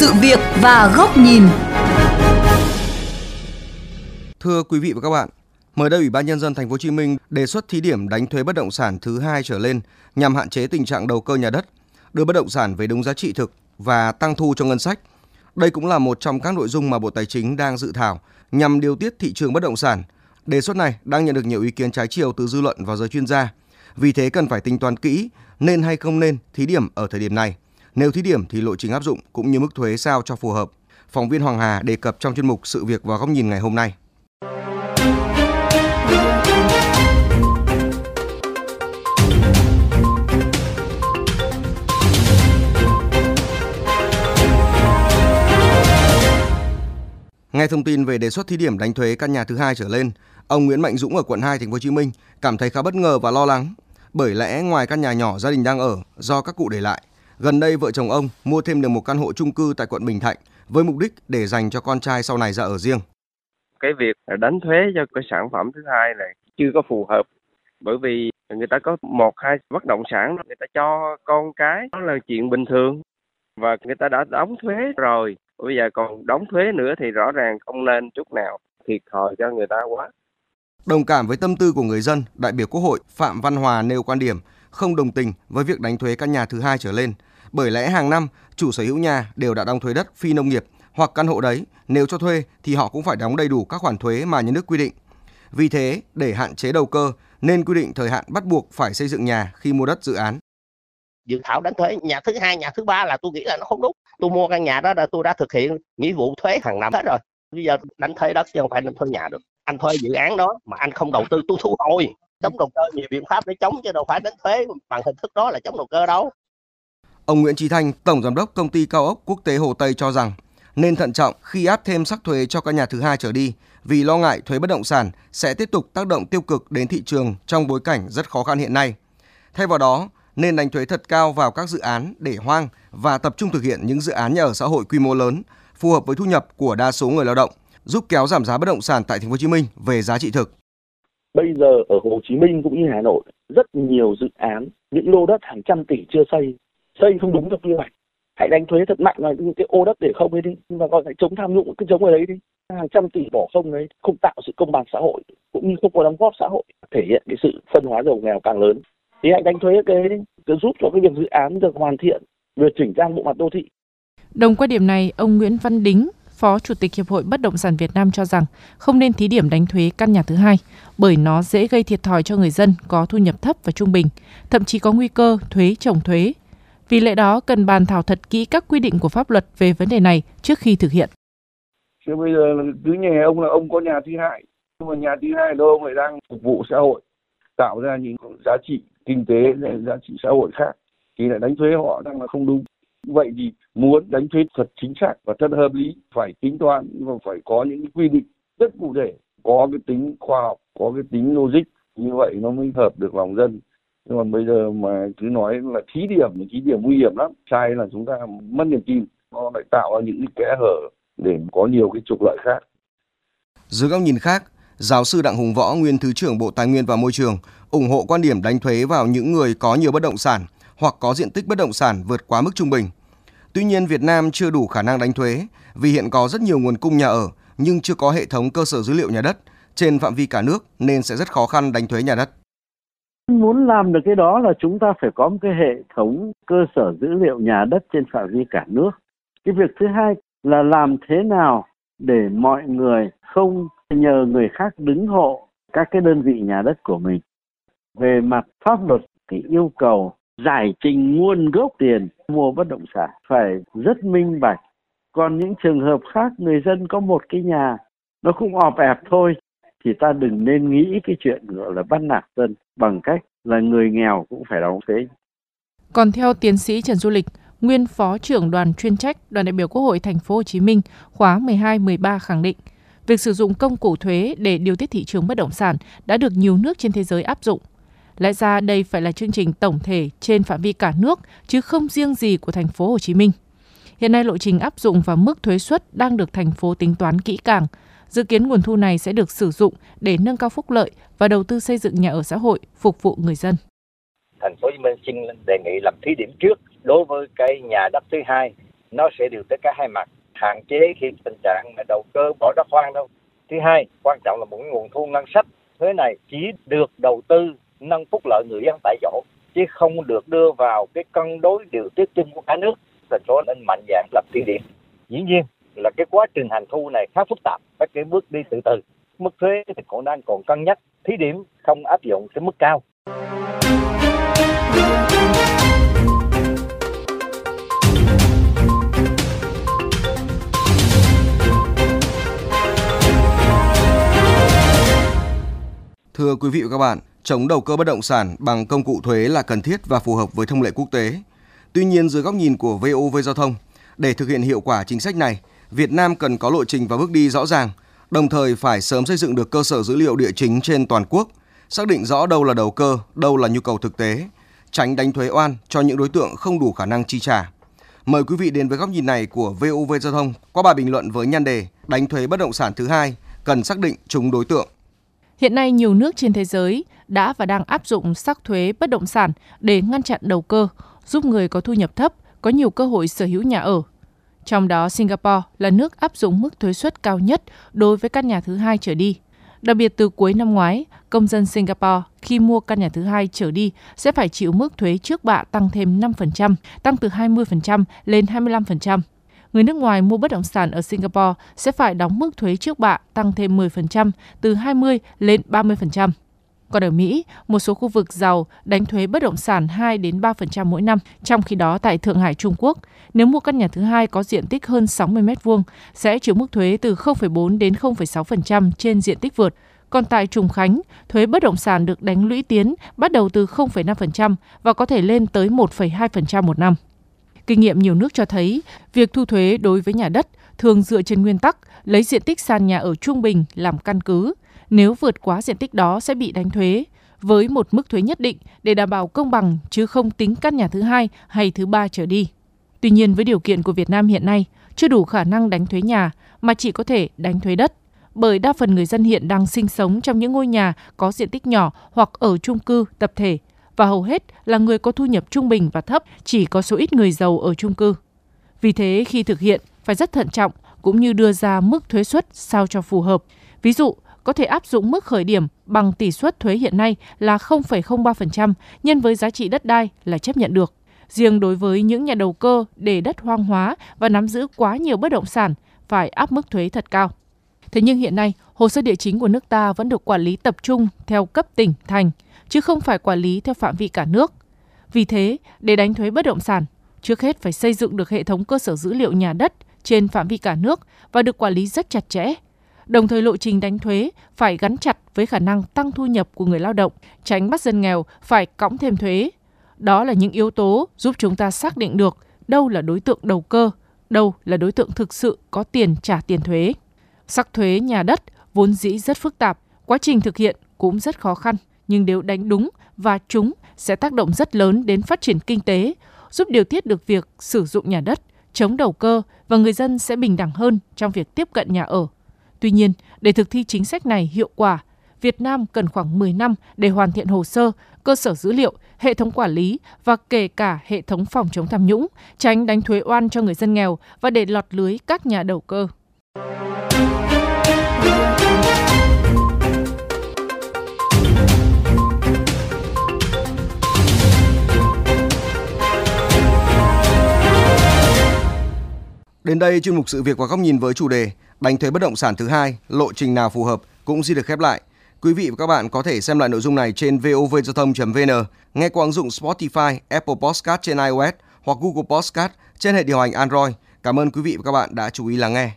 sự việc và góc nhìn. Thưa quý vị và các bạn, mới đây Ủy ban nhân dân thành phố Hồ Chí Minh đề xuất thí điểm đánh thuế bất động sản thứ hai trở lên nhằm hạn chế tình trạng đầu cơ nhà đất, đưa bất động sản về đúng giá trị thực và tăng thu cho ngân sách. Đây cũng là một trong các nội dung mà Bộ Tài chính đang dự thảo nhằm điều tiết thị trường bất động sản. Đề xuất này đang nhận được nhiều ý kiến trái chiều từ dư luận và giới chuyên gia. Vì thế cần phải tính toán kỹ nên hay không nên thí điểm ở thời điểm này. Nếu thí điểm thì lộ trình áp dụng cũng như mức thuế sao cho phù hợp. Phóng viên Hoàng Hà đề cập trong chuyên mục Sự việc và góc nhìn ngày hôm nay. Nghe thông tin về đề xuất thí điểm đánh thuế căn nhà thứ hai trở lên, ông Nguyễn Mạnh Dũng ở quận 2 thành phố Hồ Chí Minh cảm thấy khá bất ngờ và lo lắng, bởi lẽ ngoài căn nhà nhỏ gia đình đang ở do các cụ để lại, gần đây vợ chồng ông mua thêm được một căn hộ chung cư tại quận Bình Thạnh với mục đích để dành cho con trai sau này ra ở riêng. Cái việc đánh thuế cho cái sản phẩm thứ hai này chưa có phù hợp bởi vì người ta có một hai bất động sản người ta cho con cái đó là chuyện bình thường và người ta đã đóng thuế rồi bây giờ còn đóng thuế nữa thì rõ ràng không nên chút nào thiệt thòi cho người ta quá. Đồng cảm với tâm tư của người dân, đại biểu Quốc hội Phạm Văn Hòa nêu quan điểm không đồng tình với việc đánh thuế căn nhà thứ hai trở lên, bởi lẽ hàng năm chủ sở hữu nhà đều đã đóng thuế đất phi nông nghiệp hoặc căn hộ đấy. Nếu cho thuê thì họ cũng phải đóng đầy đủ các khoản thuế mà nhà nước quy định. Vì thế, để hạn chế đầu cơ nên quy định thời hạn bắt buộc phải xây dựng nhà khi mua đất dự án. Dự thảo đánh thuế nhà thứ hai nhà thứ ba là tôi nghĩ là nó không đúng. Tôi mua căn nhà đó là tôi đã thực hiện nghĩa vụ thuế hàng năm hết rồi. Bây giờ đánh thuế đất chứ không phải đánh thuế nhà được. Anh thuê dự án đó mà anh không đầu tư tôi thu hồi. Chống đầu cơ nhiều biện pháp để chống chứ đâu phải đánh thuế bằng hình thức đó là chống đầu cơ đâu. Ông Nguyễn Trí Thanh, Tổng Giám đốc Công ty Cao ốc Quốc tế Hồ Tây cho rằng nên thận trọng khi áp thêm sắc thuế cho căn nhà thứ hai trở đi vì lo ngại thuế bất động sản sẽ tiếp tục tác động tiêu cực đến thị trường trong bối cảnh rất khó khăn hiện nay. Thay vào đó, nên đánh thuế thật cao vào các dự án để hoang và tập trung thực hiện những dự án nhà ở xã hội quy mô lớn phù hợp với thu nhập của đa số người lao động, giúp kéo giảm giá bất động sản tại thành phố Hồ Chí Minh về giá trị thực. Bây giờ ở Hồ Chí Minh cũng như Hà Nội rất nhiều dự án, những lô đất hàng trăm tỷ chưa xây, xây không đúng theo quy hoạch. Hãy đánh thuế thật mạnh vào những cái ô đất để không ấy đi và gọi hãy chống tham nhũng cứ chống ở đấy đi hàng trăm tỷ bỏ không đấy không tạo sự công bằng xã hội cũng như không có đóng góp xã hội thể hiện cái sự phân hóa giàu nghèo càng lớn thì hãy đánh thuế cái, đấy cứ giúp cho cái việc dự án được hoàn thiện được chỉnh trang bộ mặt đô thị Đồng quan điểm này, ông Nguyễn Văn Đính, Phó Chủ tịch Hiệp hội Bất động sản Việt Nam cho rằng không nên thí điểm đánh thuế căn nhà thứ hai bởi nó dễ gây thiệt thòi cho người dân có thu nhập thấp và trung bình, thậm chí có nguy cơ thuế chồng thuế. Vì lẽ đó cần bàn thảo thật kỹ các quy định của pháp luật về vấn đề này trước khi thực hiện. Chứ bây giờ cứ nhà ông là ông có nhà thứ hai, nhưng mà nhà thứ hai đâu ông lại đang phục vụ xã hội, tạo ra những giá trị kinh tế, giá trị xã hội khác thì lại đánh thuế họ đang là không đúng. Vậy thì muốn đánh thuế thật chính xác và thật hợp lý phải tính toán và phải có những quy định rất cụ thể có cái tính khoa học có cái tính logic như vậy nó mới hợp được lòng dân nhưng mà bây giờ mà cứ nói là thí điểm thì thí điểm nguy hiểm lắm sai là chúng ta mất niềm tin nó lại tạo ra những cái kẽ hở để có nhiều cái trục lợi khác dưới góc nhìn khác giáo sư Đặng Hùng Võ, nguyên Thứ trưởng Bộ Tài nguyên và Môi trường, ủng hộ quan điểm đánh thuế vào những người có nhiều bất động sản hoặc có diện tích bất động sản vượt quá mức trung bình. Tuy nhiên, Việt Nam chưa đủ khả năng đánh thuế vì hiện có rất nhiều nguồn cung nhà ở nhưng chưa có hệ thống cơ sở dữ liệu nhà đất trên phạm vi cả nước nên sẽ rất khó khăn đánh thuế nhà đất. Muốn làm được cái đó là chúng ta phải có một cái hệ thống cơ sở dữ liệu nhà đất trên phạm vi cả nước. Cái việc thứ hai là làm thế nào để mọi người không nhờ người khác đứng hộ các cái đơn vị nhà đất của mình. Về mặt pháp luật thì yêu cầu giải trình nguồn gốc tiền mua bất động sản phải rất minh bạch. Còn những trường hợp khác, người dân có một cái nhà, nó cũng ọp ẹp thôi, thì ta đừng nên nghĩ cái chuyện, gọi là bắt nạt dân bằng cách là người nghèo cũng phải đóng thuế. Còn theo tiến sĩ Trần Du Lịch, nguyên phó trưởng đoàn chuyên trách đoàn đại biểu Quốc hội thành phố Hồ Chí Minh khóa 12-13 khẳng định, việc sử dụng công cụ thuế để điều tiết thị trường bất động sản đã được nhiều nước trên thế giới áp dụng. Lẽ ra đây phải là chương trình tổng thể trên phạm vi cả nước chứ không riêng gì của thành phố Hồ Chí Minh. Hiện nay lộ trình áp dụng và mức thuế suất đang được thành phố tính toán kỹ càng. Dự kiến nguồn thu này sẽ được sử dụng để nâng cao phúc lợi và đầu tư xây dựng nhà ở xã hội phục vụ người dân. Thành phố Hồ Chí Minh xin đề nghị làm thí điểm trước đối với cái nhà đất thứ hai. Nó sẽ điều tới cả hai mặt, hạn chế khi tình trạng đầu cơ bỏ đất hoang đâu. Thứ hai, quan trọng là một nguồn thu ngân sách thuế này chỉ được đầu tư nâng phúc lợi người dân tại chỗ, chứ không được đưa vào cái cân đối điều tiết chung của cả nước. Thành phố nên mạnh dạng lập thí điểm. Dĩ nhiên là cái quá trình hành thu này khá phức tạp các cái bước đi từ từ mức thuế thì cũng đang còn cân nhắc thí điểm không áp dụng cái mức cao Thưa quý vị và các bạn, chống đầu cơ bất động sản bằng công cụ thuế là cần thiết và phù hợp với thông lệ quốc tế. Tuy nhiên, dưới góc nhìn của VOV Giao thông, để thực hiện hiệu quả chính sách này, Việt Nam cần có lộ trình và bước đi rõ ràng, đồng thời phải sớm xây dựng được cơ sở dữ liệu địa chính trên toàn quốc, xác định rõ đâu là đầu cơ, đâu là nhu cầu thực tế, tránh đánh thuế oan cho những đối tượng không đủ khả năng chi trả. Mời quý vị đến với góc nhìn này của VOV Giao thông qua bài bình luận với nhan đề Đánh thuế bất động sản thứ hai cần xác định trúng đối tượng. Hiện nay nhiều nước trên thế giới đã và đang áp dụng sắc thuế bất động sản để ngăn chặn đầu cơ, giúp người có thu nhập thấp có nhiều cơ hội sở hữu nhà ở. Trong đó Singapore là nước áp dụng mức thuế suất cao nhất đối với căn nhà thứ hai trở đi. Đặc biệt từ cuối năm ngoái, công dân Singapore khi mua căn nhà thứ hai trở đi sẽ phải chịu mức thuế trước bạ tăng thêm 5%, tăng từ 20% lên 25% người nước ngoài mua bất động sản ở Singapore sẽ phải đóng mức thuế trước bạ tăng thêm 10%, từ 20 lên 30%. Còn ở Mỹ, một số khu vực giàu đánh thuế bất động sản 2 đến 3% mỗi năm, trong khi đó tại Thượng Hải Trung Quốc, nếu mua căn nhà thứ hai có diện tích hơn 60 m2 sẽ chịu mức thuế từ 0,4 đến 0,6% trên diện tích vượt. Còn tại Trùng Khánh, thuế bất động sản được đánh lũy tiến bắt đầu từ 0,5% và có thể lên tới 1,2% một năm. Kinh nghiệm nhiều nước cho thấy, việc thu thuế đối với nhà đất thường dựa trên nguyên tắc lấy diện tích sàn nhà ở trung bình làm căn cứ. Nếu vượt quá diện tích đó sẽ bị đánh thuế với một mức thuế nhất định để đảm bảo công bằng chứ không tính căn nhà thứ hai hay thứ ba trở đi. Tuy nhiên với điều kiện của Việt Nam hiện nay, chưa đủ khả năng đánh thuế nhà mà chỉ có thể đánh thuế đất. Bởi đa phần người dân hiện đang sinh sống trong những ngôi nhà có diện tích nhỏ hoặc ở chung cư, tập thể và hầu hết là người có thu nhập trung bình và thấp, chỉ có số ít người giàu ở chung cư. Vì thế khi thực hiện phải rất thận trọng cũng như đưa ra mức thuế suất sao cho phù hợp. Ví dụ, có thể áp dụng mức khởi điểm bằng tỷ suất thuế hiện nay là 0,03% nhân với giá trị đất đai là chấp nhận được. Riêng đối với những nhà đầu cơ để đất hoang hóa và nắm giữ quá nhiều bất động sản phải áp mức thuế thật cao. Thế nhưng hiện nay, hồ sơ địa chính của nước ta vẫn được quản lý tập trung theo cấp tỉnh, thành – chứ không phải quản lý theo phạm vi cả nước. Vì thế, để đánh thuế bất động sản, trước hết phải xây dựng được hệ thống cơ sở dữ liệu nhà đất trên phạm vi cả nước và được quản lý rất chặt chẽ. Đồng thời lộ trình đánh thuế phải gắn chặt với khả năng tăng thu nhập của người lao động, tránh bắt dân nghèo phải cõng thêm thuế. Đó là những yếu tố giúp chúng ta xác định được đâu là đối tượng đầu cơ, đâu là đối tượng thực sự có tiền trả tiền thuế. Sắc thuế nhà đất vốn dĩ rất phức tạp, quá trình thực hiện cũng rất khó khăn nhưng nếu đánh đúng và chúng sẽ tác động rất lớn đến phát triển kinh tế, giúp điều tiết được việc sử dụng nhà đất, chống đầu cơ và người dân sẽ bình đẳng hơn trong việc tiếp cận nhà ở. Tuy nhiên, để thực thi chính sách này hiệu quả, Việt Nam cần khoảng 10 năm để hoàn thiện hồ sơ, cơ sở dữ liệu, hệ thống quản lý và kể cả hệ thống phòng chống tham nhũng, tránh đánh thuế oan cho người dân nghèo và để lọt lưới các nhà đầu cơ. Đến đây chuyên mục sự việc và góc nhìn với chủ đề đánh thuế bất động sản thứ hai, lộ trình nào phù hợp cũng xin được khép lại. Quý vị và các bạn có thể xem lại nội dung này trên vovgiao thông.vn, nghe qua ứng dụng Spotify, Apple Podcast trên iOS hoặc Google Podcast trên hệ điều hành Android. Cảm ơn quý vị và các bạn đã chú ý lắng nghe.